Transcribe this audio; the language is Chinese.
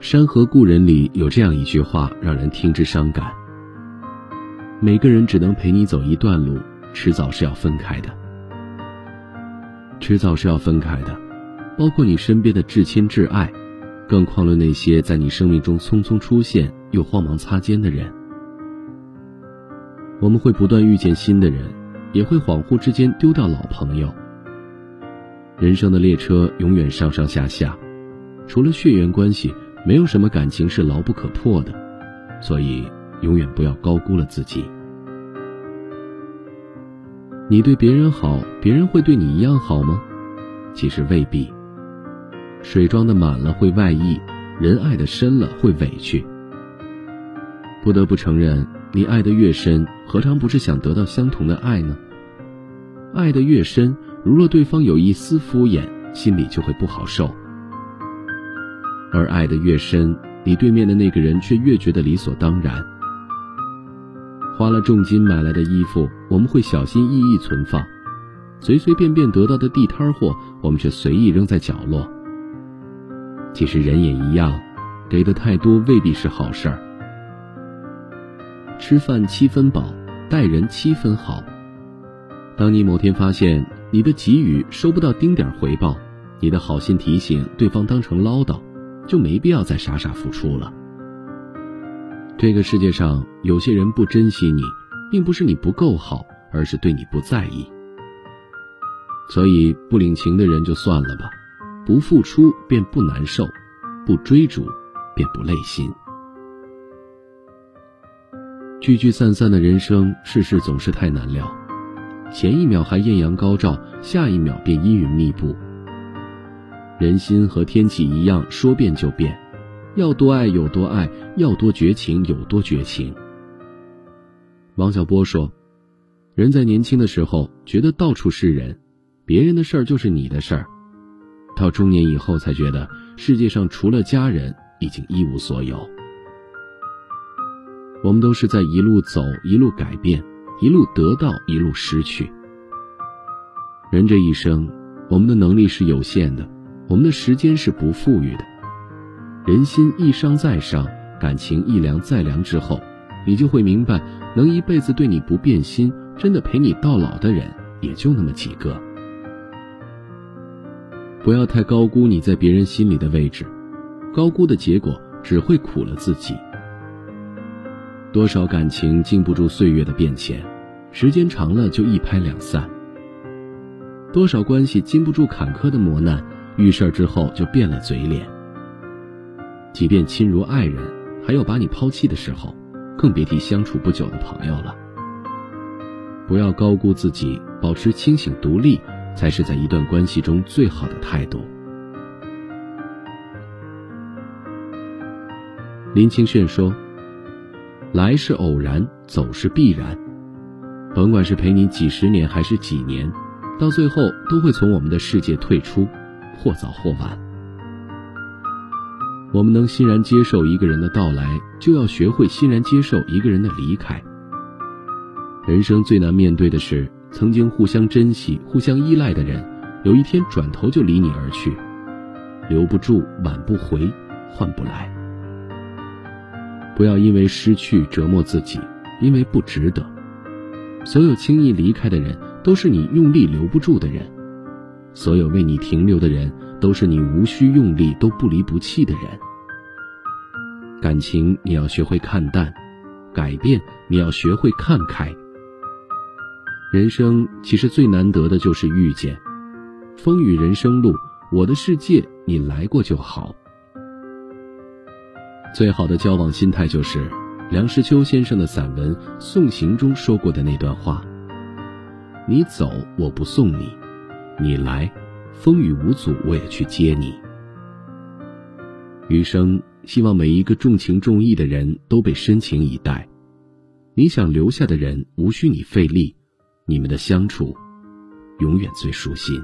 《山河故人》里有这样一句话，让人听之伤感：每个人只能陪你走一段路，迟早是要分开的。迟早是要分开的，包括你身边的至亲至爱，更况论那些在你生命中匆匆出现又慌忙擦肩的人。我们会不断遇见新的人，也会恍惚之间丢掉老朋友。人生的列车永远上上下下，除了血缘关系。没有什么感情是牢不可破的，所以永远不要高估了自己。你对别人好，别人会对你一样好吗？其实未必。水装的满了会外溢，人爱的深了会委屈。不得不承认，你爱的越深，何尝不是想得到相同的爱呢？爱的越深，如若对方有一丝敷衍，心里就会不好受。而爱的越深，你对面的那个人却越觉得理所当然。花了重金买来的衣服，我们会小心翼翼存放；随随便便得到的地摊货，我们却随意扔在角落。其实人也一样，给的太多未必是好事儿。吃饭七分饱，待人七分好。当你某天发现你的给予收不到丁点回报，你的好心提醒对方当成唠叨。就没必要再傻傻付出了。这个世界上有些人不珍惜你，并不是你不够好，而是对你不在意。所以不领情的人就算了吧，不付出便不难受，不追逐便不累心。聚聚散散的人生，世事总是太难料，前一秒还艳阳高照，下一秒便阴云密布。人心和天气一样，说变就变，要多爱有多爱，要多绝情有多绝情。王小波说：“人在年轻的时候觉得到处是人，别人的事儿就是你的事儿；到中年以后才觉得世界上除了家人，已经一无所有。”我们都是在一路走，一路改变，一路得到，一路失去。人这一生，我们的能力是有限的。我们的时间是不富裕的，人心一伤再伤，感情一凉再凉之后，你就会明白，能一辈子对你不变心、真的陪你到老的人，也就那么几个。不要太高估你在别人心里的位置，高估的结果只会苦了自己。多少感情经不住岁月的变迁，时间长了就一拍两散；多少关系经不住坎坷的磨难。遇事儿之后就变了嘴脸。即便亲如爱人，还有把你抛弃的时候，更别提相处不久的朋友了。不要高估自己，保持清醒独立，才是在一段关系中最好的态度。林清炫说：“来是偶然，走是必然。甭管是陪你几十年还是几年，到最后都会从我们的世界退出。”或早或晚，我们能欣然接受一个人的到来，就要学会欣然接受一个人的离开。人生最难面对的是，曾经互相珍惜、互相依赖的人，有一天转头就离你而去，留不住，挽不回，换不来。不要因为失去折磨自己，因为不值得。所有轻易离开的人，都是你用力留不住的人。所有为你停留的人，都是你无需用力都不离不弃的人。感情你要学会看淡，改变你要学会看开。人生其实最难得的就是遇见，风雨人生路，我的世界你来过就好。最好的交往心态就是梁实秋先生的散文《送行》中说过的那段话：你走，我不送你。你来，风雨无阻，我也去接你。余生，希望每一个重情重义的人都被深情以待。你想留下的人，无需你费力，你们的相处，永远最舒心。